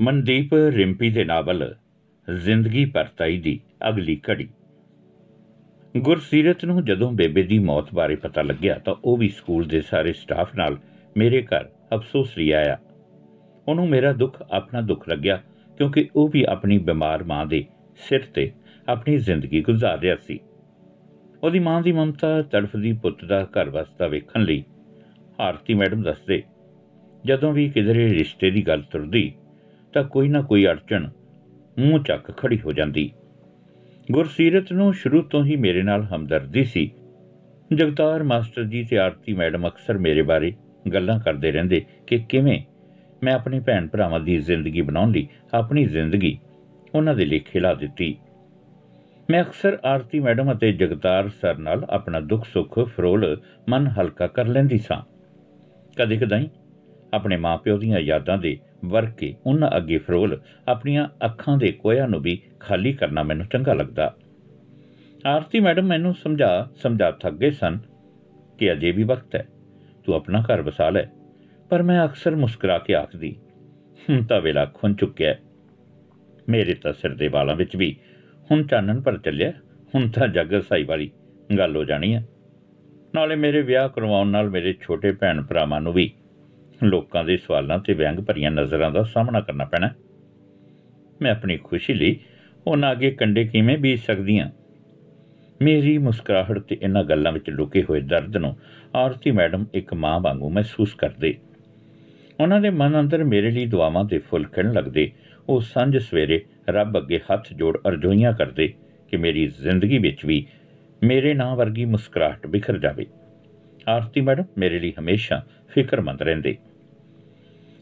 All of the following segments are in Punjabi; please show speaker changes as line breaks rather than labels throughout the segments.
ਮਨਦੀਪ ਰਿੰਪੀ ਦੇ ਨਾਵਲ, ਜ਼ਿੰਦਗੀ ਪਰਤਾਈ ਦੀ ਅਗਲੀ ਘੜੀ। ਗੁਰਸੀਰਤ ਨੂੰ ਜਦੋਂ ਬੇਬੇ ਦੀ ਮੌਤ ਬਾਰੇ ਪਤਾ ਲੱਗਿਆ ਤਾਂ ਉਹ ਵੀ ਸਕੂਲ ਦੇ ਸਾਰੇ ਸਟਾਫ ਨਾਲ ਮੇਰੇ ਘਰ ਅਫਸੋਸ ਲਈ ਆਇਆ। ਉਹਨੂੰ ਮੇਰਾ ਦੁੱਖ ਆਪਣਾ ਦੁੱਖ ਲੱਗਿਆ ਕਿਉਂਕਿ ਉਹ ਵੀ ਆਪਣੀ ਬਿਮਾਰ ਮਾਂ ਦੇ ਸਿਰ ਤੇ ਆਪਣੀ ਜ਼ਿੰਦਗੀ ਗੁਜ਼ਾਰ ਰਿਹਾ ਸੀ। ਉਹਦੀ ਮਾਂ ਦੀ ਮਮਤਾ ਤੜਫਦੀ ਪੁੱਤ ਦਾ ਘਰ ਵਸਦਾ ਵੇਖਣ ਲਈ ਆਰਤੀ ਮੈਡਮ ਦੱਸਦੇ, ਜਦੋਂ ਵੀ ਕਿਧਰੇ ਰਿਸ਼ਤੇ ਦੀ ਗੱਲ ਤੁਰਦੀ ਤਾਂ ਕੋਈ ਨਾ ਕੋਈ ਅੜਚਣ ਮੂੰਹ ਚੱਕ ਖੜੀ ਹੋ ਜਾਂਦੀ। ਗੁਰਸੀਰਤ ਨੂੰ ਸ਼ੁਰੂ ਤੋਂ ਹੀ ਮੇਰੇ ਨਾਲ ਹਮਦਰਦੀ ਸੀ। ਜਗਤਾਰ ਮਾਸਟਰ ਜੀ ਤੇ ਆਰਤੀ ਮੈਡਮ ਅਕਸਰ ਮੇਰੇ ਬਾਰੇ ਗੱਲਾਂ ਕਰਦੇ ਰਹਿੰਦੇ ਕਿ ਕਿਵੇਂ ਮੈਂ ਆਪਣੀ ਭੈਣ ਭਰਾਵਾਂ ਦੀ ਜ਼ਿੰਦਗੀ ਬਣਾਉਣ ਲਈ ਆਪਣੀ ਜ਼ਿੰਦਗੀ ਉਹਨਾਂ ਦੇ ਲਈ ਖਿਲਾ ਦਿੱਤੀ। ਮੈਂ ਅਕਸਰ ਆਰਤੀ ਮੈਡਮ ਅਤੇ ਜਗਤਾਰ ਸਰ ਨਾਲ ਆਪਣਾ ਦੁੱਖ ਸੁੱਖ ਫਰੋਲ ਮਨ ਹਲਕਾ ਕਰ ਲੈਂਦੀ ਸਾਂ। ਕਦੇ ਕਦਾਈ ਆਪਣੇ ਮਾਪਿਓ ਦੀਆਂ ਯਾਦਾਂ ਦੇ ਵਰ ਕੇ ਉਹਨਾਂ ਅੱਗੇ ਫਰੋਲ ਆਪਣੀਆਂ ਅੱਖਾਂ ਦੇ ਕੋਇਆਂ ਨੂੰ ਵੀ ਖਾਲੀ ਕਰਨਾ ਮੈਨੂੰ ਚੰਗਾ ਲੱਗਦਾ। ਆਰਤੀ ਮੈਡਮ ਮੈਨੂੰ ਸਮਝਾ ਸਮਝਾ ਥੱਕ ਗਏ ਸਨ ਕਿ ਅਜੇ ਵੀ ਵਕਤ ਹੈ। ਤੂੰ ਆਪਣਾ ਘਰ ਵਸਾ ਲੈ। ਪਰ ਮੈਂ ਅਕਸਰ ਮੁਸਕਰਾ ਕੇ ਆਖਦੀ ਹੁਣ ਤਾਂ ਵੇਲਾ ਖੁੰਨ ਚੁੱਕਿਆ ਮੇਰੇ ਤਾਂ ਸਿਰ ਦੇ ਵਾਲਾਂ ਵਿੱਚ ਵੀ ਹੁਣ ਚਾਨਣ ਪਰ ਚੱਲਿਆ, ਹੁਣ ਤਾਂ ਜੱਗ ਸਾਈ ਵਾਲੀ ਗੱਲ ਹੋ ਜਾਣੀ ਹੈ। ਨਾਲੇ ਮੇਰੇ ਵਿਆਹ ਕਰਵਾਉਣ ਨਾਲ ਮੇਰੇ ਛੋਟੇ ਭੈਣ ਭਰਾਵਾਂ ਨੂੰ ਵੀ ਲੋਕਾਂ ਦੇ ਸਵਾਲਾਂ ਤੇ ਵਿਅੰਗ ਭਰੀਆਂ ਨਜ਼ਰਾਂ ਦਾ ਸਾਹਮਣਾ ਕਰਨਾ ਪੈਣਾ। ਮੈਂ ਆਪਣੀ ਖੁਸ਼ੀ ਲਈ ਉਹਨਾਂ ਅੱਗੇ ਕੰਡੇ ਕਿਵੇਂ ਬੀਜ ਸਕਦੀ ਹਾਂ ਮੇਰੀ ਮੁਸਕਰਾਹਟ ਤੇ ਇਹਨਾਂ ਗੱਲਾਂ ਵਿੱਚ ਲੁਕੇ ਹੋਏ ਦਰਦ ਨੂੰ ਆਰਤੀ ਮੈਡਮ ਇੱਕ ਮਾਂ ਵਾਂਗੂ ਮਹਿਸੂਸ ਕਰਦੇ। ਉਹਨਾਂ ਦੇ ਮਨ ਅੰਦਰ ਮੇਰੇ ਲਈ ਦੁਆਵਾਂ ਦੇ ਫੁੱਲ ਖਿੜਨ ਲੱਗਦੇ। ਉਹ ਸੰਜ ਸਵੇਰੇ ਰੱਬ ਅੱਗੇ ਹੱਥ ਜੋੜ ਅਰਜ਼ੋਈਆਂ ਕਰਦੇ ਕਿ ਮੇਰੀ ਜ਼ਿੰਦਗੀ ਵਿੱਚ ਵੀ ਮੇਰੇ ਨਾਂ ਵਰਗੀ ਮੁਸਕਰਾਹਟ ਬਿਖਰ ਜਾਵੇ। ਆਰਤੀ ਮੈਡਮ ਮੇਰੇ ਲਈ ਹਮੇਸ਼ਾ ਫਿਕਰਮੰਦ ਰਹਿੰਦੇ।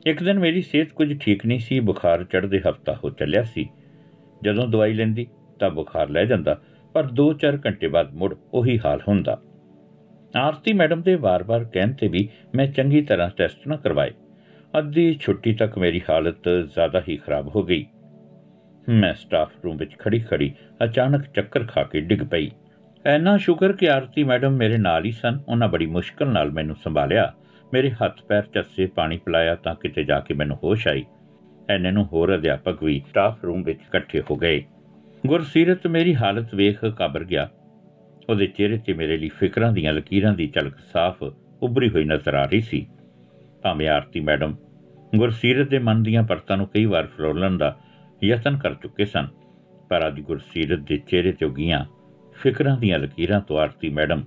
ਇੱਕ ਦਿਨ ਮੇਰੀ ਸਿਹਤ ਕੁਝ ਠੀਕ ਨਹੀਂ ਸੀ, ਬੁਖਾਰ ਚੜ੍ਹਦੇ ਹਫਤਾ ਹੋ ਚੱਲਿਆ ਸੀ। ਜਦੋਂ ਦਵਾਈ ਲੈਂਦੀ ਤਾਂ ਬੁਖਾਰ ਲੈ ਜਾਂਦਾ, ਪਰ 2-4 ਘੰਟੇ ਬਾਅਦ ਮੁੜ ਉਹੀ ਹਾਲ ਹੁੰਦਾ। ਆਰਤੀ ਮੈਡਮ ਦੇ ਵਾਰ-ਵਾਰ ਕਹਿਣ ਤੇ ਵੀ ਮੈਂ ਚੰਗੀ ਤਰ੍ਹਾਂ ਟੈਸਟ ਨਾ ਕਰਵਾਏ। ਅੱਧੀ ਛੁੱਟੀ ਤੱਕ ਮੇਰੀ ਹਾਲਤ ਜ਼ਿਆਦਾ ਹੀ ਖਰਾਬ ਹੋ ਗਈ। ਮੈਂ ਸਟਾਫ ਰੂਮ ਵਿੱਚ ਖੜੀ-ਖੜੀ ਅਚਾਨਕ ਚੱਕਰ ਖਾ ਕੇ ਡਿੱਗ ਪਈ। ਐਨਾ ਸ਼ੁਕਰ ਕਿ ਆਰਤੀ ਮੈਡਮ ਮੇਰੇ ਨਾਲ ਹੀ ਸਨ, ਉਹਨਾਂ ਬੜੀ ਮੁਸ਼ਕਲ ਨਾਲ ਮੈਨੂੰ ਸੰਭਾਲਿਆ। ਮੇਰੇ ਹੱਥ ਪੈਰ ਚੱਸੇ ਪਾਣੀ ਪਿਲਾਇਆ ਤਾਂ ਕਿਤੇ ਜਾ ਕੇ ਮੈਨੂੰ ਹੋਸ਼ ਆਈ। ਐਨੇ ਨੂੰ ਹੋਰ ਅਧਿਆਪਕ ਵੀ ਸਟਾਫ ਰੂਮ ਵਿੱਚ ਇਕੱਠੇ ਹੋ ਗਏ। ਗੁਰਸੀਰਤ ਮੇਰੀ ਹਾਲਤ ਵੇਖ ਕਬਰ ਗਿਆ। ਉਹਦੇ ਚਿਹਰੇ ਤੇ ਮੇਰੇ ਲਈ ਫਿਕਰਾਂ ਦੀਆਂ ਲਕੀਰਾਂ ਦੀ ਝਲਕ ਸਾਫ਼ ਉੱਭਰੀ ਹੋਈ ਨਜ਼ਰ ਆ ਰਹੀ ਸੀ। ਭਾਵੇਂ ਆਰਤੀ ਮੈਡਮ, ਗੁਰਸੀਰਤ ਦੇ ਮਨ ਦੀਆਂ ਪਰਤਾਂ ਨੂੰ ਕਈ ਵਾਰ ਫਰੋਲਣ ਦਾ ਯਤਨ ਕਰ ਚੁੱਕੇ ਸਨ, ਪਰ ਅੱਜ ਗੁਰਸੀਰਤ ਦੇ ਚਿਹਰੇ ਤੇ ਉਗੀਆਂ ਫਿਕਰਾਂ ਦੀਆਂ ਲਕੀਰਾਂ ਤੋਂ ਆਰਤੀ ਮੈਡਮ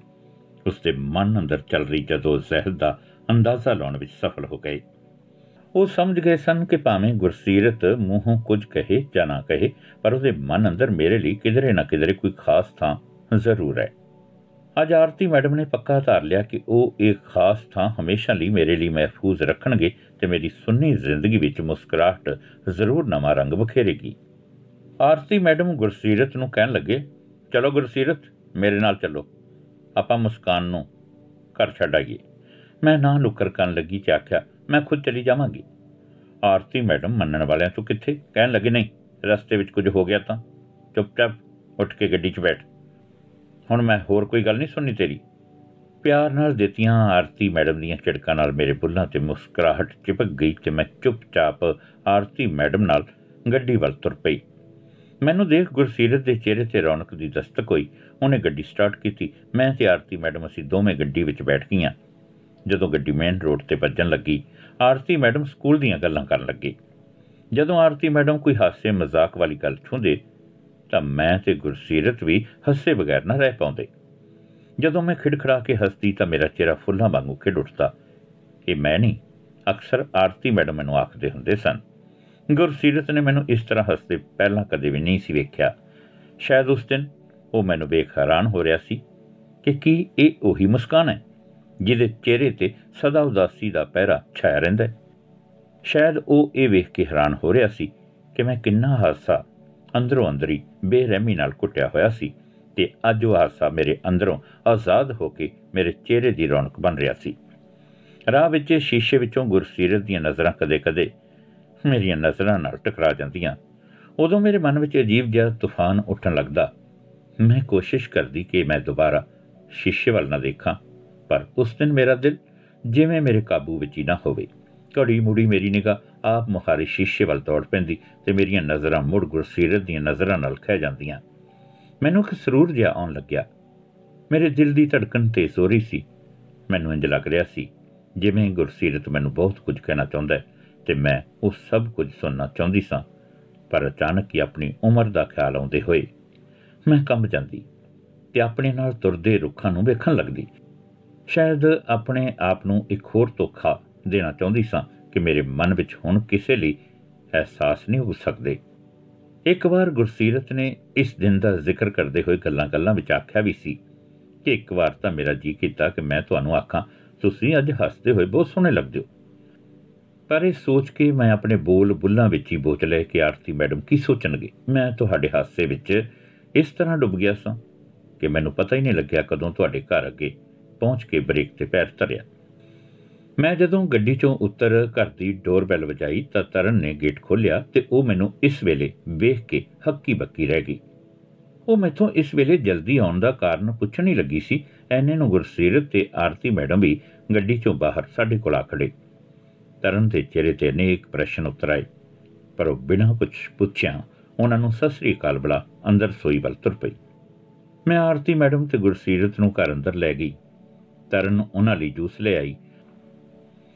ਉਸ ਦੇ ਮਨ ਅੰਦਰ ਚੱਲ ਰਹੀ ਜਦੋਂ ਜ਼ਹਿਦ ਦਾ ਅੰਦਾਜ਼ਾ ਲਾਉਣ ਵਿੱਚ ਸਫਲ ਹੋ ਗਏ। ਉਹ ਸਮਝ ਗਏ ਸਨ ਕਿ ਭਾਵੇਂ ਗੁਰਸੀਰਤ ਮੂੰਹੋਂ ਕੁਝ ਕਹੇ ਜਾਂ ਨਾ ਕਹੇ, ਪਰ ਉਹਦੇ ਮਨ ਅੰਦਰ ਮੇਰੇ ਲਈ ਕਿਧਰੇ ਨਾ ਕਿਧਰੇ ਕੋਈ ਖਾਸ ਥਾਂ ਜ਼ਰੂਰ ਹੈ। ਅੱਜ ਆਰਤੀ ਮੈਡਮ ਨੇ ਪੱਕਾ ਧਾਰ ਲਿਆ ਕਿ ਉਹ ਇੱਕ ਖਾਸ ਥਾਂ ਹਮੇਸ਼ਾ ਲਈ ਮੇਰੇ ਲਈ ਮਹਿਫੂਜ਼ ਰੱਖਣਗੇ ਤੇ ਮੇਰੀ ਸੁੰਨੀ ਜ਼ਿੰਦਗੀ ਵਿੱਚ ਮੁਸਕਰਾਹਟ ਜ਼ਰੂਰ ਨਵਾਂ ਰੰਗ ਬਖੇਰੇਗੀ ਆਰਤੀ ਮੈਡਮ ਗੁਰਸੀਰਤ ਨੂੰ ਕਹਿਣ ਲੱਗੇ, ਚਲੋ ਗੁਰਸੀਰਤ, ਮੇਰੇ ਨਾਲ ਚੱਲੋ। ਆਪਾਂ ਮੁਸਕਾਨ ਨੂੰ ਘਰ ਛੱਡ ਆਈਏ। ਮੈਂ ਨਾ ਲੁਕਰ ਕਰਨ ਲੱਗੀ ਤੇ ਆਖਿਆ, ਮੈਂ ਖੁਦ ਚਲੀ ਜਾਵਾਂਗੀ। ਆਰਤੀ ਮੈਡਮ ਮੰਨਣ ਵਾਲਿਆਂ ਤੋਂ ਕਿੱਥੇ? ਕਹਿਣ ਲੱਗੇ, ਨਹੀਂ, ਰਸਤੇ ਵਿੱਚ ਕੁਝ ਹੋ ਗਿਆ ਤਾਂ। ਚੁੱਪਚਾਪ ਉੱਠ ਕੇ ਗੱਡੀ 'ਚ ਬੈਠ। ਹੁਣ ਮੈਂ ਹੋਰ ਕੋਈ ਗੱਲ ਨਹੀਂ ਸੁਣਨੀ ਤੇਰੀ? ਪਿਆਰ ਨਾਲ ਦਿੱਤੀਆਂ ਆਰਤੀ ਮੈਡਮ ਦੀਆਂ ਝੜਕਾਂ ਨਾਲ ਮੇਰੇ ਬੁੱਲਾਂ ਤੇ ਮੁਸਕਰਾਹਟ ਚਿਪਕ ਗਈ ਤੇ ਮੈਂ ਚੁੱਪਚਾਪ ਆਰਤੀ ਮੈਡਮ ਨਾਲ ਗੱਡੀ ਵੱਲ ਤੁਰ ਪਈ। ਮੈਨੂੰ ਦੇਖ ਗੁਰਸੀਰਤ ਦੇ ਚਿਹਰੇ ਤੇ ਰੌਣਕ ਦੀ ਦਸਤਕ ਹੋਈ। ਉਹਨੇ ਗੱਡੀ ਸਟਾਰਟ ਕੀਤੀ। ਮੈਂ ਤੇ ਆਰਤੀ ਮੈਡਮ ਅਸੀਂ ਦੋਵੇਂ ਗੱਡੀ ਵਿੱਚ ਬੈਠ ਗਈਆਂ। ਜਦੋਂ ਗੱਡੀ ਮੇਨ ਰੋਡ ਤੇ ਵੱਜਣ ਲੱਗੀ, ਆਰਤੀ ਮੈਡਮ ਸਕੂਲ ਦੀਆਂ ਗੱਲਾਂ ਕਰਨ ਲੱਗੇ। ਜਦੋਂ ਆਰਤੀ ਮੈਡਮ ਕੋਈ ਹਾਸੇ ਮਜ਼ਾਕ ਵਾਲੀ ਗੱਲ ਛੁੰਦੇ ਤਾਂ ਮੈਂ ਤੇ ਗੁਰਸੀਰਤ ਵੀ ਹੱਸੇ ਬਗੈਰ ਨਾ ਰਹਿ ਪਾਉਂਦੇ। ਜਦੋਂ ਮੈਂ ਖਿੜਖੜਾ ਕੇ ਹੱਸਦੀ ਤਾਂ ਮੇਰਾ ਚਿਹਰਾ ਫੁੱਲਾਂ ਵਾਂਗੂ ਖਿੜ ਉੱਠਦਾ। ਇਹ ਮੈਂ ਨਹੀਂ, ਅਕਸਰ ਆਰਤੀ ਮੈਡਮ ਮੈਨੂੰ ਆਖਦੇ ਹੁੰਦੇ ਸਨ। ਗੁਰਸੀਰਤ ਨੇ ਮੈਨੂੰ ਇਸ ਤਰ੍ਹਾਂ ਹੱਸਦੇ ਪਹਿਲਾਂ ਕਦੇ ਵੀ ਨਹੀਂ ਸੀ ਵੇਖਿਆ। ਸ਼ਾਇਦ ਉਸ ਦਿਨ ਉਹ ਮੈਨੂੰ ਵੇਖ ਹੈਰਾਨ ਹੋ ਰਿਹਾ ਸੀ ਕਿ ਕੀ ਇਹ ਉਹੀ ਮੁਸਕਾਨ ਹੈ? ਜਿਹਦੇ ਚਿਹਰੇ ਤੇ ਸਦਾ ਉਦਾਸੀ ਦਾ ਪਹਿਰਾ ਛਾਇਆ ਰਹਿੰਦਾ ਹੈ। ਸ਼ਾਇਦ ਉਹ ਇਹ ਵੇਖ ਕੇ ਹੈਰਾਨ ਹੋ ਰਿਹਾ ਸੀ ਕਿ ਮੈਂ ਕਿੰਨਾ ਹਾਸਾ ਅੰਦਰੋਂ ਅੰਦਰੀ ਬੇਰਹਿਮੀ ਨਾਲ ਕੁੱਟਿਆ ਹੋਇਆ ਸੀ ਤੇ ਅੱਜ ਉਹ ਹਾਸਾ ਮੇਰੇ ਅੰਦਰੋਂ ਆਜ਼ਾਦ ਹੋ ਕੇ ਮੇਰੇ ਚਿਹਰੇ ਦੀ ਰੌਣਕ ਬਣ ਰਿਹਾ ਸੀ। ਰਾਹ ਵਿੱਚ ਸ਼ੀਸ਼ੇ ਵਿੱਚੋਂ ਗੁਰਸੀਰਤ ਦੀਆਂ ਨਜ਼ਰਾਂ ਕਦੇ-ਕਦੇ ਮੇਰੀਆਂ ਨਜ਼ਰਾਂ ਨਾਲ ਟਕਰਾ ਜਾਂਦੀਆਂ। ਉਦੋਂ ਮੇਰੇ ਮਨ ਵਿੱਚ ਅਜੀਬ ਜਿਹਾ ਤੂਫਾਨ ਉੱਠਣ ਲੱਗਦਾ। ਮੈਂ ਕੋਸ਼ਿਸ਼ ਕਰਦੀ ਕਿ ਮੈਂ ਦੁਬਾਰਾ ਸ਼ੀਸ਼ੇ ਵੱਲ ਨਾ ਦੇਖਾਂ। ਪਰ ਉਸ ਦਿਨ ਮੇਰਾ ਦਿਲ ਜਿਵੇਂ ਮੇਰੇ ਕਾਬੂ ਵਿੱਚ ਹੀ ਨਾ ਹੋਵੇ। ਘੜੀ ਮੁੜੀ ਮੇਰੀ ਨਿਗਾਹ ਆਪ ਮੁਖਾਰੀ ਸ਼ੀਸ਼ੇ ਵੱਲ ਦੌੜ ਪੈਂਦੀ ਤੇ ਮੇਰੀਆਂ ਨਜ਼ਰਾਂ ਮੁੜ ਗੁਰਸੀਰਤ ਦੀਆਂ ਨਜ਼ਰਾਂ ਨਾਲ ਖਹਿ ਜਾਂਦੀਆਂ। ਮੈਨੂੰ ਇੱਕ ਸਰੂਰ ਜਿਹਾ ਆਉਣ ਲੱਗਿਆ। ਮੇਰੇ ਦਿਲ ਦੀ ਧੜਕਣ ਤੇਜ਼ ਹੋ ਰਹੀ ਸੀ। ਮੈਨੂੰ ਇੰਜ ਲੱਗ ਰਿਹਾ ਸੀ ਜਿਵੇਂ ਗੁਰਸੀਰਤ ਮੈਨੂੰ ਬਹੁਤ ਕੁਝ ਕਹਿਣਾ ਚਾਹੁੰਦਾ ਹੈ ਤੇ ਮੈਂ ਉਹ ਸਭ ਕੁਝ ਸੁਣਨਾ ਚਾਹੁੰਦੀ ਸਾਂ, ਪਰ ਅਚਾਨਕ ਹੀ ਆਪਣੀ ਉਮਰ ਦਾ ਖਿਆਲ ਆਉਂਦੇ ਹੋਏ ਮੈਂ ਕੰਬ ਜਾਂਦੀ ਤੇ ਆਪਣੇ ਨਾਲ ਤੁਰਦੇ ਰੁੱਖਾਂ ਨੂੰ ਵੇਖਣ ਲੱਗਦੀ। ਸ਼ਾਇਦ ਆਪਣੇ ਆਪ ਨੂੰ ਇੱਕ ਹੋਰ ਧੋਖਾ ਦੇਣਾ ਚਾਹੁੰਦੀ ਸਾਂ ਕਿ ਮੇਰੇ ਮਨ ਵਿੱਚ ਹੁਣ ਕਿਸੇ ਲਈ ਅਹਿਸਾਸ ਨਹੀਂ ਹੋ ਸਕਦੇ। ਇੱਕ ਵਾਰ ਗੁਰਸੀਰਤ ਨੇ ਇਸ ਦਿਨ ਦਾ ਜ਼ਿਕਰ ਕਰਦੇ ਹੋਏ ਗੱਲਾਂ-ਗੱਲਾਂ ਵਿੱਚ ਆਖਿਆ ਵੀ ਸੀ ਕਿ ਇੱਕ ਵਾਰ ਤਾਂ ਮੇਰਾ ਜੀ ਕੀਤਾ ਕਿ ਮੈਂ ਤੁਹਾਨੂੰ ਆਖਾਂ, ਤੁਸੀਂ ਅੱਜ ਹੱਸਦੇ ਹੋਏ ਬਹੁਤ ਸੋਹਣੇ ਲੱਗਦੇ ਹੋ। ਪਰ ਇਹ ਸੋਚ ਕੇ ਮੈਂ ਆਪਣੇ ਬੋਲ ਬੁੱਲਾਂ ਵਿੱਚ ਹੀ ਬੋਚ ਲਏ ਕਿ ਆਰਤੀ ਮੈਡਮ ਕੀ ਸੋਚਣਗੇ। ਮੈਂ ਤੁਹਾਡੇ ਹਾਸੇ ਵਿੱਚ ਇਸ ਤਰ੍ਹਾਂ ਡੁੱਬ ਗਿਆ ਸਾਂ ਕਿ ਮੈਨੂੰ ਪਤਾ ਹੀ ਨਹੀਂ ਲੱਗਿਆ ਕਦੋਂ ਤੁਹਾਡੇ ਘਰ ਅੱਗੇ ਪਹੁੰਚ ਕੇ ਬ੍ਰੇਕ ਤੇ ਪੈਰ ਧਰਿਆ। ਮੈਂ ਜਦੋਂ ਗੱਡੀ ਚੋਂ ਉੱਤਰ ਘਰ ਦੀ ਡੋਰਬੈਲ ਵਜਾਈ ਤਾਂ ਤਰਨ ਨੇ ਗੇਟ ਖੋਲ੍ਹਿਆ ਤੇ ਉਹ ਮੈਨੂੰ ਇਸ ਵੇਲੇ ਵੇਖ ਕੇ ਹੱਕੀ ਬੱਕੀ ਰਹਿ ਗਈ। ਉਹ ਮੈਥੋਂ ਇਸ ਵੇਲੇ ਜਲਦੀ ਆਉਣ ਦਾ ਕਾਰਨ ਪੁੱਛਣ ਹੀ ਲੱਗੀ ਸੀ। ਐਨੇ ਨੂੰ ਗੁਰਸੀਰਤ ਤੇ ਆਰਤੀ ਮੈਡਮ ਵੀ ਗੱਡੀ ਚੋਂ ਬਾਹਰ ਸਾਡੇ ਕੋਲ ਆ ਖੜੇ ਤਰਨ ਦੇ ਚਿਹਰੇ ਤੇ ਅਨੇਕ ਪ੍ਰਸ਼ਨ ਉਤਰ ਆਏ। ਪਰ ਉਹ ਬਿਨਾਂ ਕੁਝ ਪੁੱਛਿਆ ਉਹਨਾਂ ਨੂੰ ਸਸਰੀ ਕਾਲ ਬਲਾ ਅੰਦਰ ਸੋਈ ਵੱਲ ਤੁਰ ਪਈ। ਮੈਂ ਆਰਤੀ ਮੈਡਮ ਤੇ ਗੁਰਸੀਰਤ ਨੂੰ ਘਰ ਅੰਦਰ ਲੈ ਗਈ। ਤਰਨ ਉਹਨਾਂ ਲਈ ਜੂਸ ਲੈ ਆਈ।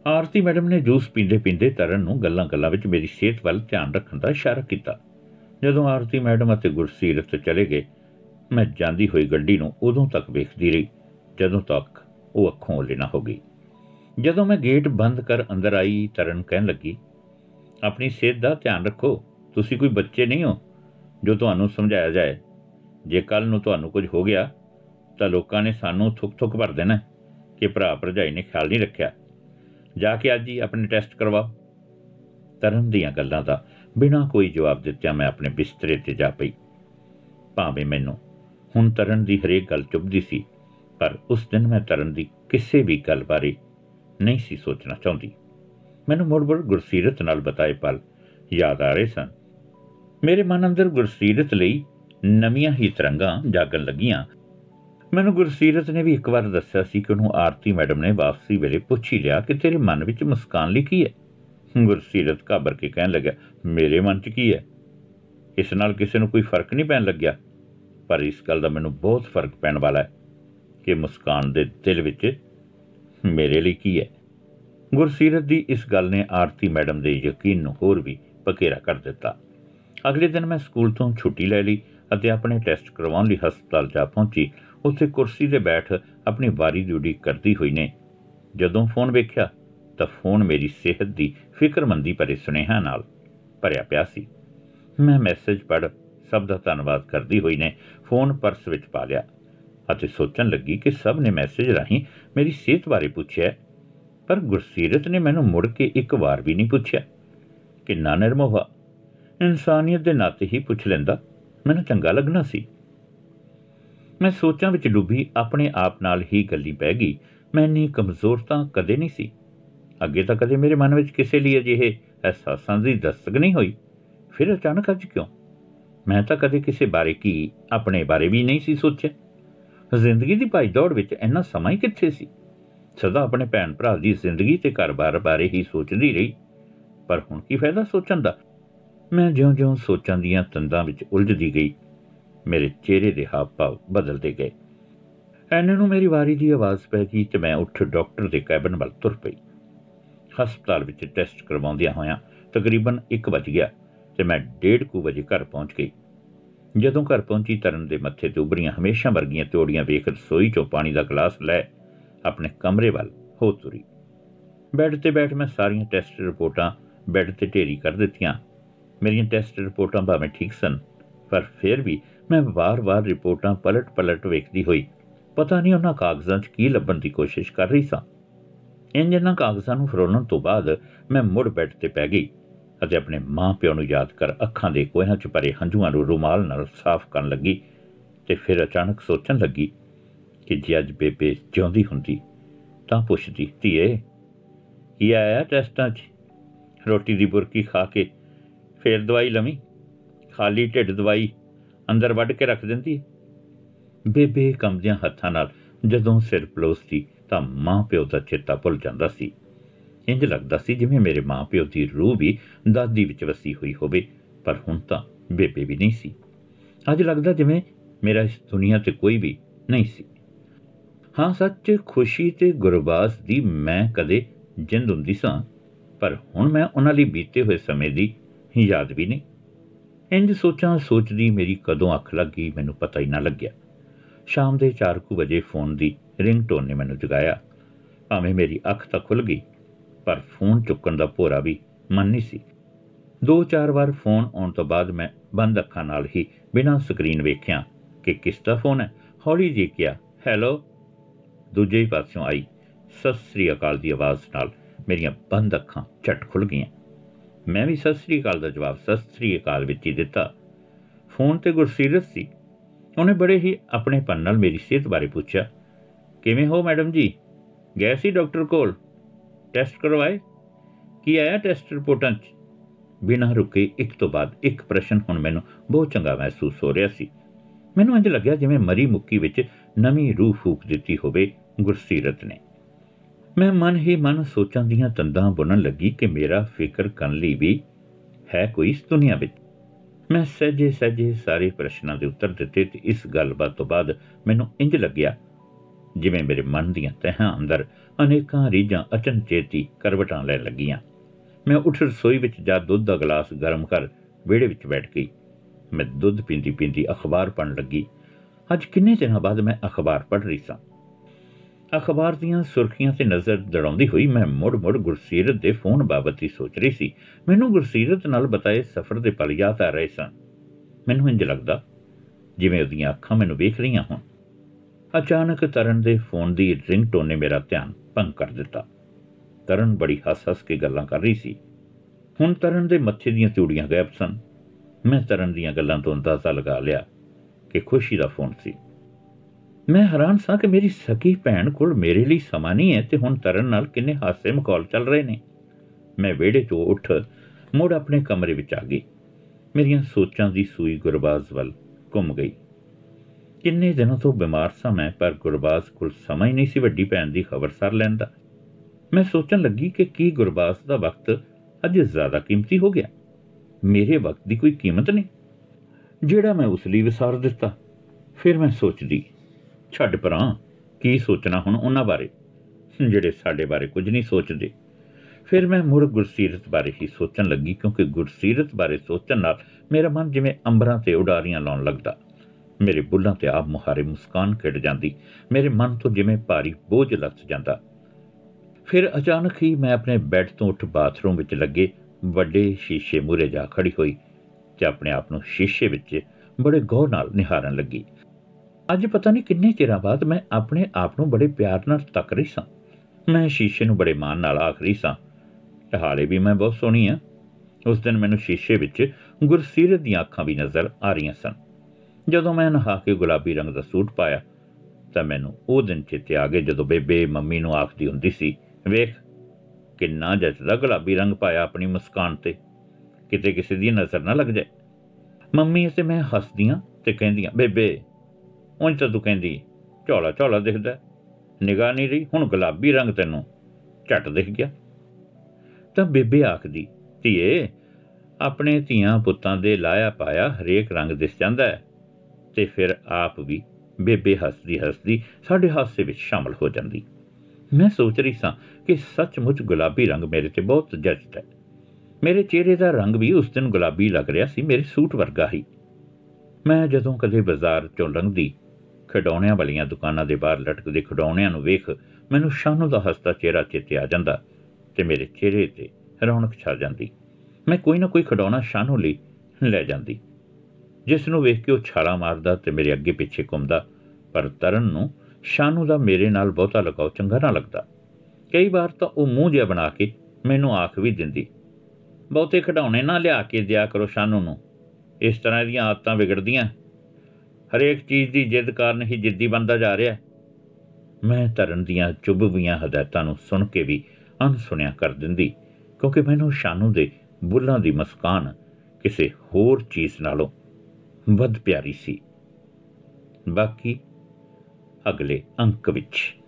ਆਰਤੀ ਮੈਡਮ ਨੇ ਜੂਸ ਪੀਂਦੇ ਪੀਂਦੇ ਤਰਨ ਨੂੰ ਗੱਲਾਂ-ਗੱਲਾਂ ਵਿੱਚ ਮੇਰੀ ਸਿਹਤ ਵੱਲ ਧਿਆਨ ਰੱਖਣ ਦਾ ਇਸ਼ਾਰਾ ਕੀਤਾ। ਜਦੋਂ ਆਰਤੀ ਮੈਡਮ ਅਤੇ ਗੁਰਸੀਰਤ ਚਲੇ ਗਏ, ਮੈਂ ਜਾਂਦੀ ਹੋਈ ਗੱਡੀ ਨੂੰ ਉਦੋਂ ਤੱਕ ਵੇਖਦੀ ਰਹੀ, ਜਦੋਂ ਤੱਕ ਉਹ ਅੱਖੋਂ ਓਲੇ ਨਾ ਹੋ ਗਈ। ਜਦੋਂ ਮੈਂ ਗੇਟ ਬੰਦ ਕਰ ਅੰਦਰ ਆਈ, ਤਰਨ ਕਹਿਣ ਲੱਗੀ, ਆਪਣੀ ਸਿਹਤ ਦਾ ਧਿਆਨ ਰੱਖੋ, ਤੁਸੀਂ ਕੋਈ ਬੱਚੇ ਨਹੀਂ ਹੋ, ਜੋ ਤੁਹਾਨੂੰ ਸਮਝਾਇਆ ਜਾਏ। ਜੇ ਕੱਲ ਨੂੰ ਤੁਹਾਨੂੰ ਕੁਝ ਹੋ ਗਿਆ, ਤਾਂ ਲੋਕਾਂ ਨੇ ਸਾਨੂੰ ਥੁੱਕ-ਥੁੱਕ ਭਰ ਦੇਣਾ ਕਿ ਭਰਾ ਭਰਜਾਈ ਨੇ ਖਿਆਲ ਨਹੀਂ ਰੱਖਿਆ। ਜਾ ਕੇ ਅੱਜ ਹੀ ਆਪਣੇ ਟੈਸਟ ਕਰਵਾਓ। ਤਰਨ ਦੀਆਂ ਗੱਲਾਂ ਦਾ ਬਿਨਾਂ ਕੋਈ ਜਵਾਬ ਦਿੱਤਿਆਂ ਮੈਂ ਆਪਣੇ ਬਿਸਤਰੇ ਤੇ ਜਾ ਪਈ। ਭਾਵੇਂ ਮੈਨੂੰ ਹੁਣ ਤਰਨ ਦੀ ਹਰੇਕ ਗੱਲ ਚੁੱਭਦੀ ਸੀ, ਪਰ ਉਸ ਦਿਨ ਮੈਂ ਤਰਨ ਦੀ ਕਿਸੇ ਵੀ ਗੱਲ ਬਾਰੇ ਨਹੀਂ ਸੀ ਸੋਚਣਾ ਚਾਹੁੰਦੀ। ਮੈਨੂੰ ਮੁੜ-ਮੁੜ ਗੁਰਸੀਰਤ ਨਾਲ ਬਤਾਏ ਪਲ ਯਾਦ ਆ ਰਹੇ ਸਨ। ਮੇਰੇ ਮਨ ਅੰਦਰ ਗੁਰਸੀਰਤ ਲਈ ਨਵੀਆਂ ਹੀ ਤਰੰਗਾਂ ਜਾਗਣ ਲੱਗੀਆਂ। ਮੈਨੂੰ ਗੁਰਸੀਰਤ ਨੇ ਵੀ ਇੱਕ ਵਾਰ ਦੱਸਿਆ ਸੀ ਕਿ ਉਹਨੂੰ ਆਰਤੀ ਮੈਡਮ ਨੇ ਵਾਪਸੀ ਵੇਲੇ ਪੁੱਛ ਹੀ ਲਿਆ ਕਿ ਤੇਰੇ ਮਨ ਵਿੱਚ ਮੁਸਕਾਨ ਲਈ ਕੀ ਹੈ? ਗੁਰਸੀਰਤ ਘਾਬਰ ਕੇ ਕਹਿਣ ਲੱਗਾ ਮੇਰੇ ਮਨ 'ਚ ਕੀ ਹੈ? ਇਸ ਨਾਲ ਕਿਸੇ ਨੂੰ ਕੋਈ ਫ਼ਰਕ ਨਹੀਂ ਪੈਣ ਲੱਗਿਆ। ਪਰ ਇਸ ਗੱਲ ਦਾ ਮੈਨੂੰ ਬਹੁਤ ਫ਼ਰਕ ਪੈਣ ਵਾਲਾ ਹੈ ਕਿ ਮੁਸਕਾਨ ਦੇ ਦਿਲ ਵਿੱਚ ਮੇਰੇ ਲਈ ਕੀ ਹੈ? ਗੁਰਸੀਰਤ ਦੀ ਇਸ ਗੱਲ ਨੇ ਆਰਤੀ ਮੈਡਮ ਦੇ ਯਕੀਨ ਨੂੰ ਹੋਰ ਵੀ ਪਕੇਰਾ ਕਰ ਦਿੱਤਾ। ਅਗਲੇ ਦਿਨ ਮੈਂ ਸਕੂਲ ਤੋਂ ਛੁੱਟੀ ਲੈ ਲਈ ਅਤੇ ਆਪਣੇ ਟੈਸਟ ਕਰਵਾਉਣ ਲਈ ਹਸਪਤਾਲ ਜਾ ਪਹੁੰਚੀ। ਉੱਥੇ ਕੁਰਸੀ ਤੇ ਬੈਠ ਆਪਣੀ ਵਾਰੀ ਦੀ ਉਡੀਕ ਕਰਦੀ ਹੋਈ ਨੇ। ਜਦੋਂ ਫੋਨ ਵੇਖਿਆ, ਤਾਂ ਫੋਨ ਮੇਰੀ ਸਿਹਤ ਦੀ ਫਿਕਰਮੰਦੀ ਭਰੇ ਸੁਨੇਹਾ ਨਾਲ ਭਰਿਆ ਪਿਆ ਸੀ। ਮੈਂ ਮੈਸੇਜ ਪੜ੍ਹ ਸਭ ਦਾ ਧੰਨਵਾਦ ਕਰਦੀ ਹੋਈ ਨੇ ਫੋਨ ਪਰਸ ਵਿੱਚ ਪਾ ਲਿਆ ਅਤੇ ਸੋਚਣ ਲੱਗੀ ਕਿ ਸਭ ਨੇ ਮੈਸੇਜ ਰਾਹੀਂ ਮੇਰੀ ਸਿਹਤ ਬਾਰੇ ਪੁੱਛਿਆ ਪਰ ਗੁਰਸੀਰਤ ਨੇ ਮੈਨੂੰ ਮੁੜ ਕੇ ਇੱਕ ਵਾਰ ਵੀ ਨਹੀਂ ਪੁੱਛਿਆ। ਕਿੰਨਾ ਨਿਰਮੋਹਾ ਇਨਸਾਨੀਅਤ ਦੇ ਨਾਤੇ ਹੀ ਪੁੱਛ ਲੈਂਦਾ, ਮੈਨੂੰ ਚੰਗਾ ਲੱਗਣਾ ਸੀ। ਮੈਂ ਸੋਚਾਂ ਵਿੱਚ ਡੁੱਬੀ ਆਪਣੇ ਆਪ ਨਾਲ ਹੀ ਗੱਲੀ ਪੈ ਗਈ। ਮੈਂ ਇੰਨੀ ਕਮਜ਼ੋਰ ਤਾਂ ਕਦੇ ਨਹੀਂ ਸੀ। ਅੱਗੇ ਤਾਂ ਕਦੇ ਮੇਰੇ ਮਨ ਵਿੱਚ ਕਿਸੇ ਲਈ ਅਜਿਹੇ ਅਹਿਸਾਸਾਂ ਦੀ ਦਸਤਕ ਨਹੀਂ ਹੋਈ। ਫਿਰ ਅਚਾਨਕ ਅੱਜ ਕਿਉਂ? ਮੈਂ ਤਾਂ ਕਦੇ ਕਿਸੇ ਬਾਰੇ ਕੀ, ਆਪਣੇ ਬਾਰੇ ਵੀ ਨਹੀਂ ਸੀ ਸੋਚਿਆ। ਜ਼ਿੰਦਗੀ ਦੀ ਭਾਈ ਦੌੜ ਵਿੱਚ ਇੰਨਾ ਸਮਾਂ ਹੀ ਕਿੱਥੇ ਸੀ? ਸਦਾ ਆਪਣੇ ਭੈਣ ਭਰਾ ਦੀ ਜ਼ਿੰਦਗੀ ਤੇ ਘਰ-ਬਾਰ ਬਾਰੇ ਹੀ ਸੋਚਦੀ ਰਹੀ। ਪਰ ਹੁਣ ਕੀ ਫਾਇਦਾ ਸੋਚਣ ਦਾ? ਮੈਂ ਜਿਉਂ-ਜਿਉਂ ਸੋਚਾਂ ਦੀਆਂ ਤੰਦਾਂ ਵਿੱਚ ਉਲਝਦੀ ਗਈ। ਮੇਰੇ ਚਿਹਰੇ ਦੇ ਹਾਵ-ਭਾਵ ਬਦਲਦੇ ਗਏ। ਐਨੇ ਨੂੰ ਮੇਰੀ ਵਾਰੀ ਦੀ ਆਵਾਜ਼ ਪੈ ਗਈ ਤੇ ਮੈਂ ਉੱਠ ਡਾਕਟਰ ਦੇ ਕੈਬਨ ਵੱਲ ਤੁਰ ਪਈ। ਹਸਪਤਾਲ ਵਿੱਚ ਟੈਸਟ ਕਰਵਾਉਂਦਿਆਂ ਹੋਇਆਂ ਤਕਰੀਬਨ 1 ਵਜ ਗਿਆ ਤੇ ਮੈਂ 1:30 ਵਜੇ ਘਰ ਪਹੁੰਚ ਗਈ। ਜਦੋਂ ਘਰ ਪਹੁੰਚੀ ਤਰਨ ਦੇ ਮੱਥੇ ਤੇ ਉਭਰੀਆਂ ਹਮੇਸ਼ਾ ਵਰਗੀਆਂ ਤੋੜੀਆਂ ਵੇਖ ਰਸੋਈ ਚੋਂ ਪਾਣੀ ਦਾ ਗਲਾਸ ਲੈ ਆਪਣੇ ਕਮਰੇ ਵੱਲ ਹੋ ਤੁਰੀ। ਬੈੱਡ ਤੇ ਬੈਠ ਮੈਂ ਸਾਰੀਆਂ ਟੈਸਟ ਰਿਪੋਰਟਾਂ ਬੈੱਡ ਤੇ ਢੇਰੀ ਕਰ ਦਿੱਤੀਆਂ। ਮੇਰੀਆਂ ਟੈਸਟ ਰਿਪੋਰਟਾਂ ਭਾਵੇਂ ਠੀਕ ਸਨ, ਪਰ ਫਿਰ ਵੀ ਮੈਂ ਵਾਰ-ਵਾਰ ਰਿਪੋਰਟਾਂ ਪਲਟ-ਪਲਟ ਵੇਖਦੀ ਹੋਈ ਪਤਾ ਨਹੀਂ ਉਹਨਾਂ ਕਾਗਜ਼ਾਂ 'ਚ ਕੀ ਲੱਭਣ ਦੀ ਕੋਸ਼ਿਸ਼ ਕਰ ਰਹੀ ਸਾਂ। ਇੰਜਨਾਂ ਕਾਗਜ਼ਾਂ ਨੂੰ ਫਰੋਲਣ ਤੋਂ ਬਾਅਦ ਮੈਂ ਮੁੜ ਬੈੱਡ ਤੇ ਪੈ ਗਈ ਅਤੇ ਆਪਣੇ ਮਾਂ ਪਿਓ ਨੂੰ ਯਾਦ ਕਰ ਅੱਖਾਂ ਦੇ ਕੋਹਾਂ 'ਚ ਭਰੇ ਹੰਝੂਆਂ ਨੂੰ ਰੁਮਾਲ ਨਾਲ ਸਾਫ਼ ਕਰਨ ਲੱਗੀ ਤੇ ਫਿਰ ਅਚਾਨਕ ਸੋਚਣ ਲੱਗੀ ਕਿ ਜੇ ਅੱਜ ਬੇਬੇ ਜਿਉਂਦੀ ਹੁੰਦੀ ਤਾਂ ਪੁੱਛਦੀ, ਧੀਏ, ਕੀ ਆਇਆ ਟੈਸਟਾਂ 'ਚ? ਰੋਟੀ ਦੀ ਬੁਰਕੀ ਖਾ ਕੇ ਫੇਰ ਦਵਾਈ ਲਵੀਂ? ਖਾਲੀ ਢਿੱਡ ਦਵਾਈ ਅੰਦਰ ਵੱਢ ਕੇ ਰੱਖ ਦਿੰਦੀ ਬੇਬੇ ਕੰਮਦਿਆਂ ਹੱਥਾਂ ਨਾਲ ਜਦੋਂ ਸਿਰ ਪਲੋਸਦੀ ਤਾਂ ਮਾਂ ਪਿਓ ਦਾ ਚੇਤਾ ਭੁੱਲ ਜਾਂਦਾ ਸੀ। ਇੰਜ ਲੱਗਦਾ ਸੀ ਜਿਵੇਂ ਮੇਰੇ ਮਾਪਿਓ ਦੀ ਰੂਹ ਵੀ ਦਾਦੀ ਵਿੱਚ ਵਸੀ ਹੋਈ ਹੋਵੇ, ਪਰ ਹੁਣ ਤਾਂ ਬੇਬੇ ਵੀ ਨਹੀਂ ਸੀ। ਅੱਜ ਲੱਗਦਾ ਜਿਵੇਂ ਮੇਰਾ ਇਸ ਦੁਨੀਆ ਤੇ ਕੋਈ ਵੀ ਨਹੀਂ ਸੀ। ਹਾਂ, ਸੱਚ ਖੁਸ਼ੀ ਤੇ ਗੁਰਬਾਸ ਦੀ ਮੈਂ ਕਦੇ ਜਿੰਦ ਹੁੰਦੀ ਸਾਂ, ਪਰ ਹੁਣ ਮੈਂ ਉਹਨਾਂ ਲਈ ਬੀਤੇ ਹੋਏ ਸਮੇਂ ਦੀ ਯਾਦ ਵੀ ਨਹੀਂ। ਇੰਜ ਸੋਚਾਂ ਸੋਚਦੀ ਮੇਰੀ ਕਦੋਂ ਅੱਖ ਲੱਗੀ, ਮੈਨੂੰ ਪਤਾ ਹੀ ਨਾ ਲੱਗਿਆ। ਸ਼ਾਮ ਦੇ 4:00 ਵਜੇ ਫੋਨ ਦੀ ਰਿੰਗਟੋਨ ਨੇ ਮੈਨੂੰ ਜਗਾਇਆ। ਭਾਵੇਂ ਮੇਰੀ ਅੱਖ ਤਾਂ ਖੁੱਲ ਗਈ, ਪਰ ਫੋਨ ਚੁੱਕਣ ਦਾ ਭੋਰਾ ਵੀ ਮਨ ਨਹੀਂ ਸੀ। ਦੋ ਚਾਰ ਵਾਰ ਫੋਨ ਆਉਣ ਤੋਂ ਬਾਅਦ ਮੈਂ ਬੰਦ ਅੱਖਾਂ ਨਾਲ ਹੀ ਬਿਨਾਂ ਸਕਰੀਨ ਵੇਖਿਆ ਕਿ ਕਿਸ ਦਾ ਫੋਨ ਹੈ। ਹੌਲੀ ਜੀ ਕਿਹਾ, ਹੈਲੋ। ਦੂਜੇ ਹੀ ਪਾਸਿਓਂ ਆਈ। ਸਤਿ ਸ੍ਰੀ ਅਕਾਲ ਦੀ ਆਵਾਜ਼ ਨਾਲ ਮੇਰੀਆਂ ਬੰਦ ਅੱਖਾਂ ਝਟ ਖੁੱਲ ਗਈਆਂ। ਮੈਂ ਵੀ ਸਤਿ ਸ੍ਰੀ ਅਕਾਲ ਦਾ ਜਵਾਬ ਸਤਿ ਸ੍ਰੀ ਅਕਾਲ ਵਿੱਚ ਹੀ ਦਿੱਤਾ। ਫੋਨ ਤੇ ਗੁਰਸੀਰਤ ਸੀ। ਉਹਨੇ ਬੜੇ ਹੀ ਆਪਣੇ ਪੰਨ ਨਾਲ ਮੇਰੀ ਸਿਹਤ ਬਾਰੇ ਪੁੱਛਿਆ। ਕਿਵੇਂ ਹੋ ਮੈਡਮ ਜੀ? ਗਏ ਸੀ ਡਾਕਟਰ ਕੋਲ? ਟੈਸਟ ਕਰਵਾਏ? ਕੀ ਆਇਆ ਟੈਸਟ ਰਿਪੋਰਟਾਂ 'ਚ? ਬਿਨਾਂ ਰੁਕੇ ਇੱਕ ਤੋਂ ਬਾਅਦ ਇੱਕ ਪ੍ਰਸ਼ਨ ਹੁਣ ਮੈਨੂੰ ਬਹੁਤ ਚੰਗਾ ਮਹਿਸੂਸ ਹੋ ਰਿਹਾ ਸੀ। ਮੈਨੂੰ ਇੰਜ ਲੱਗਿਆ ਜਿਵੇਂ ਮਰੀ ਮੁੱਕੀ ਵਿੱਚ ਨਵੀਂ ਰੂਹ ਫੂਕ ਦਿੱਤੀ ਹੋਵੇ ਗੁਰਸੀਰਤ ਨੇ। ਮੈਂ ਮਨ ਹੀ ਮਨ ਸੋਚਾਂ ਦੀਆਂ ਤੰਦਾਂ ਬੁਣਨ ਲੱਗੀ ਕਿ ਮੇਰਾ ਫਿਕਰ ਕਰਨ ਲਈ ਵੀ ਹੈ ਕੋਈ ਇਸ ਦੁਨੀਆ ਵਿੱਚ। ਮੈਂ ਸਹਜੇ ਸਹਜੇ ਸਾਰੇ ਪ੍ਰਸ਼ਨਾਂ ਦੇ ਉੱਤਰ ਦਿੱਤੇ ਤੇ ਇਸ ਗੱਲਬਾਤ ਤੋਂ ਬਾਅਦ ਮੈਨੂੰ ਇੰਜ ਲੱਗਿਆ, ਜਿਵੇਂ ਮੇਰੇ ਮਨ ਦੀਆਂ ਤਹਾਂ ਅੰਦਰ ਅਨੇਕਾਂ ਰੀਝਾਂ ਅਚਨਚੇਤੀ ਕਰਵਟਾਂ ਲੈ ਲੱਗੀਆਂ। ਮੈਂ ਉੱਠ ਰਸੋਈ ਵਿੱਚ ਜਾ ਦੁੱਧ ਦਾ ਗਲਾਸ ਗਰਮ ਕਰ ਵਿਹੜੇ ਵਿੱਚ ਬੈਠ ਗਈ। ਮੈਂ ਦੁੱਧ ਪੀਂਦੀ ਪੀਂਦੀ ਅਖਬਾਰ ਪੜ੍ਹਨ ਲੱਗੀ। ਅੱਜ ਕਿੰਨੇ ਦਿਨਾਂ ਬਾਅਦ ਮੈਂ ਅਖਬਾਰ ਪੜ੍ਹ ਰਹੀ ਸਾਂ? ਅਖਬਾਰ ਦੀਆਂ ਸੁਰਖੀਆਂ ਤੇ ਨਜ਼ਰ ਦੜਾਉਂਦੀ ਹੋਈ ਮੈਂ ਮੁੜ-ਮੁੜ ਗੁਰਸੀਰਤ ਦੇ ਫੋਨ ਬਾਬਤ ਹੀ ਸੋਚ ਰਹੀ ਸੀ। ਮੈਨੂੰ ਗੁਰਸੀਰਤ ਨਾਲ ਬਤਾਏ ਸਫ਼ਰ ਦੇ ਪਲ ਯਾਦ ਆ ਰਹੇ ਸਨ। ਮੈਨੂੰ ਇੰਜ ਲੱਗਦਾ, ਜਿਵੇਂ ਉਹਦੀਆਂ ਅੱਖਾਂ ਮੈਨੂੰ ਵੇਖ ਰਹੀਆਂ ਹੋਣ। ਅਚਾਨਕ ਤਰਨ ਦੇ ਫੋਨ ਦੀ ਰਿੰਗਟੋਨ ਨੇ ਮੇਰਾ ਧਿਆਨ ਭੰਗ ਕਰ ਦਿੱਤਾ। ਤਰਨ ਬੜੀ ਹੱਸ-ਹੱਸ ਕੇ ਗੱਲਾਂ ਕਰ ਰਹੀ ਸੀ। ਹੁਣ ਤਰਨ ਦੇ ਮੱਥੇ ਦੀਆਂ ਚੂੜੀਆਂ ਗਾਇਬ ਸਨ। ਮੈਂ ਤਰਨ ਦੀਆਂ ਗੱਲਾਂ ਤੋਂ ਅੰਦਾਜ਼ਾ ਲਗਾ ਲਿਆ ਕਿ ਖੁਸ਼ੀ ਦਾ ਫੋਨ ਸੀ। ਮੈਂ ਹੈਰਾਨ ਸਾਂ ਕਿ ਮੇਰੀ ਸਕੀ ਭੈਣ ਕੋਲ ਮੇਰੇ ਲਈ ਸਮਾਂ ਨਹੀਂ ਹੈ ਤੇ ਹੁਣ ਤਰਨ ਨਾਲ ਕਿੰਨੇ ਹਾਸੇ ਮਖੌਲ ਚੱਲ ਰਹੇ ਨੇ। ਮੈਂ ਵਿਹੜੇ 'ਚੋਂ ਉੱਠ ਮੁੜ ਆਪਣੇ ਕਮਰੇ ਵਿੱਚ ਆ ਗਈ। ਮੇਰੀਆਂ ਸੋਚਾਂ ਦੀ ਸੂਈ ਗੁਰਬਾਜ਼ ਵੱਲ ਘੁੰਮ ਗਈ। ਕਿੰਨੇ ਦਿਨਾਂ ਤੋਂ ਬਿਮਾਰ ਸਾਂ ਮੈਂ, ਪਰ ਗੁਰਬਾਜ਼ ਕੋਲ ਸਮਾਂ ਹੀ ਨਹੀਂ ਸੀ ਵੱਡੀ ਭੈਣ ਦੀ ਖਬਰ ਸਰ ਲੈਣ ਦਾ। ਮੈਂ ਸੋਚਣ ਲੱਗੀ ਕਿ ਕੀ ਗੁਰਬਾਜ਼ ਦਾ ਵਕਤ ਅੱਜ ਜ਼ਿਆਦਾ ਕੀਮਤੀ ਹੋ ਗਿਆ। ਮੇਰੇ ਵਕਤ ਦੀ ਕੋਈ ਕੀਮਤ ਨਹੀਂ। ਜਿਹੜਾ ਮੈਂ ਉਸ ਲਈ ਵਿਸਾਰ ਦਿੱਤਾ, ਫਿਰ ਮੈਂ ਸੋਚਦੀ ਛੱਡ ਪਰਾਂ, ਕੀ ਸੋਚਣਾ ਹੁਣ ਉਹਨਾਂ ਬਾਰੇ? ਜਿਹੜੇ ਸਾਡੇ ਬਾਰੇ ਕੁਝ ਨਹੀਂ ਸੋਚਦੇ। ਫਿਰ ਮੈਂ ਮੁੜ ਗੁਰਸੀਰਤ ਬਾਰੇ ਹੀ ਸੋਚਣ ਲੱਗੀ, ਕਿਉਂਕਿ ਗੁਰਸੀਰਤ ਬਾਰੇ ਸੋਚਣ ਨਾਲ ਮੇਰਾ ਮਨ ਜਿਵੇਂ ਅੰਬਰਾਂ ਤੇ ਉਡਾਰੀਆਂ ਲਾਉਣ ਲੱਗਦਾ। ਮੇਰੇ ਬੁੱਲਾਂ ਤੇ ਆਪ ਮੁਹਾਰੇ ਮੁਸਕਾਨ ਖਿੜ ਜਾਂਦੀ। ਮੇਰੇ ਮਨ ਤੋਂ ਜਿਵੇਂ ਭਾਰੀ ਬੋਝ ਲੱਥ ਜਾਂਦਾ। ਫਿਰ ਅਚਾਨਕ ਹੀ ਮੈਂ ਆਪਣੇ ਬੈੱਡ ਤੋਂ ਉੱਠ ਬਾਥਰੂਮ ਵਿੱਚ ਲੱਗੇ, ਵੱਡੇ ਸ਼ੀਸ਼ੇ ਮੂਰੇ ਜਾ ਖੜੀ ਹੋਈ, ਤੇ ਆਪਣੇ ਆਪ ਨੂੰ ਸ਼ੀਸ਼ੇ ਵਿੱਚ ਬੜੇ ਗੌਰ ਨਾਲ ਨਿਹਾਰਨ ਲੱਗੀ। ਅੱਜ ਪਤਾ ਨਹੀਂ ਕਿੰਨੇ ਚਿਰਾਂ ਬਾਅਦ ਮੈਂ ਆਪਣੇ ਆਪ ਨੂੰ ਬੜੇ ਪਿਆਰ ਨਾਲ ਤੱਕ ਰਹੀ ਸਾਂ। ਮੈਂ ਸ਼ੀਸ਼ੇ ਨੂੰ ਬੜੇ ਮਾਣ ਨਾਲ ਆਖ ਰਹੀ ਸਾਂ। ਹਾਲੇ ਵੀ ਮੈਂ ਬਹੁਤ ਸੋਹਣੀ ਆ। ਉਸ ਦਿਨ ਮੈਨੂੰ ਸ਼ੀਸ਼ੇ ਵਿੱਚ ਗੁਰਸੀਰਤ ਦੀਆਂ ਅੱਖਾਂ ਵੀ ਨਜ਼ਰ ਆ ਰਹੀਆਂ ਸਨ। ਜਦੋਂ ਮੈਂ ਨਹਾ ਕੇ ਗੁਲਾਬੀ ਰੰਗ ਦਾ ਸੂਟ ਪਾਇਆ, ਤਾਂ ਮੈਨੂੰ ਉਹ ਦਿਨ ਚਿੱਤੇ ਆ ਗਏ ਜਦੋਂ ਬੇਬੇ ਮੰਮੀ ਨੂੰ ਆਖਦੀ ਹੁੰਦੀ ਸੀ, ਵੇਖ, ਕਿੰਨਾ ਜੱਜਦਾ ਗੁਲਾਬੀ ਰੰਗ ਪਾਇਆ ਆਪਣੀ ਮੁਸਕਾਨ ਤੇ। ਕਿਤੇ ਕਿਸੇ ਦੀ ਨਜ਼ਰ ਨਾ ਲੱਗ ਜਾਏ। ਮੰਮੀ ਅਤੇ ਮੈਂ ਹੱਸਦੀਆਂ ਤੇ ਕਹਿੰਦੀਆਂ, ਬੇਬੇ ਉਂਝ ਤਾਂ ਤੂੰ ਕਹਿੰਦੀ, ਝੋਲਾ ਝੋਲਾ ਦਿਖਦਾ, ਨਿਗਾਹ ਨਹੀਂ ਰਹੀ, ਹੁਣ ਗੁਲਾਬੀ ਰੰਗ ਤੈਨੂੰ ਝਟ ਦਿਖ ਗਿਆ। ਤਾਂ ਬੇਬੇ ਆਖਦੀ, ਧੀਏ, ਆਪਣੇ ਧੀਆਂ ਪੁੱਤਾਂ ਦੇ ਲਾਇਆ ਪਾਇਆ ਹਰੇਕ ਰੰਗ ਦਿਸ ਜਾਂਦਾ ਹੈ, ਤੇ ਫਿਰ ਆਪ ਵੀ ਬੇਬੇ ਹੱਸਦੀ ਹੱਸਦੀ ਸਾਡੇ ਹਾਸੇ ਵਿੱਚ ਸ਼ਾਮਲ ਹੋ ਜਾਂਦੀ। ਮੈਂ ਸੋਚ ਰਹੀ ਸਾਂ ਕਿ ਸੱਚਮੁੱਚ ਗੁਲਾਬੀ ਰੰਗ ਮੇਰੇ ਤੇ ਬਹੁਤ ਜੱਜਦਾ ਹੈ। ਮੇਰੇ ਚਿਹਰੇ ਦਾ ਰੰਗ ਵੀ ਉਸ ਦਿਨ ਗੁਲਾਬੀ ਲੱਗ ਰਿਹਾ ਸੀ, ਮੇਰੇ ਸੂਟ ਵਰਗਾ ਹੀ। ਮੈਂ ਜਦੋਂ ਕਦੇ ਬਾਜ਼ਾਰ ਚੋਂ ਲੰਘਦੀ ਖਿਡੌਣਿਆਂ ਵਾਲੀਆਂ ਦੁਕਾਨਾਂ ਦੇ ਬਾਹਰ ਲਟਕਦੇ ਖਿਡੌਣਿਆਂ ਨੂੰ ਵੇਖ ਮੈਨੂੰ ਸ਼ਾਨੂ ਦਾ ਹਸਤਾ ਚਿਹਰਾ ਚਿੱਤੇ ਆ ਜਾਂਦਾ ਤੇ ਮੇਰੇ ਚਿਹਰੇ ਤੇ ਰੌਣਕ ਛਾ ਜਾਂਦੀ। ਮੈਂ ਕੋਈ ਨਾ ਕੋਈ ਖਿਡੌਣਾ ਸ਼ਾਨੂ ਲਈ ਲੈ ਜਾਂਦੀ, ਜਿਸ ਨੂੰ ਵੇਖ ਕੇ ਉਹ ਛਾਲਾ ਮਾਰਦਾ ਤੇ ਮੇਰੇ ਅੱਗੇ ਪਿੱਛੇ ਘੁੰਮਦਾ, ਪਰ ਤਰਨ ਨੂੰ ਸ਼ਾਨੂ ਦਾ ਮੇਰੇ ਨਾਲ ਬਹੁਤਾ ਲਗਾਉ ਚੰਗਾ ਨਾ ਲੱਗਦਾ। ਕਈ ਵਾਰ ਤਾਂ ਉਹ ਮੂੰਹ ਜਿਹਾ ਬਣਾ ਕੇ ਮੈਨੂੰ ਆਖ ਵੀ ਦਿੰਦੀ, ਬਹੁਤੇ ਖਿਡੌਣੇ ਨਾ ਲਿਆ ਕੇ ਦਿਆ ਕਰੋ ਸ਼ਾਨੂ ਨੂੰ, ਇਸ ਤਰ੍ਹਾਂ ਦੀਆਂ ਆਦਤਾਂ ਵਿਗੜਦੀਆਂ। ਹਰੇਕ ਚੀਜ਼ ਦੀ ਜਿੱਦ ਕਾਰਨ ਹੀ ਜਿੱਦੀ ਬੰਦਾ ਜਾ ਰਿਹਾ ਮੈਂ ਤਰਨ ਦੀਆਂ ਚੁੱਭਵੀਆਂ ਹਦਾਇਤਾਂ ਨੂੰ ਸੁਣ ਕੇ ਵੀ ਅਨਸੁਣਿਆ ਕਰ ਦਿੰਦੀ, ਕਿਉਂਕਿ ਮੈਨੂੰ ਸ਼ਾਨੂ ਦੇ ਬੁੱਲਾਂ ਦੀ ਮੁਸਕਾਨ ਕਿਸੇ ਹੋਰ ਚੀਜ਼ ਨਾਲੋਂ ਵੱਧ ਪਿਆਰੀ ਸੀ। ਬਾਕੀ ਅਗਲੇ ਅੰਕ ਵਿੱਚ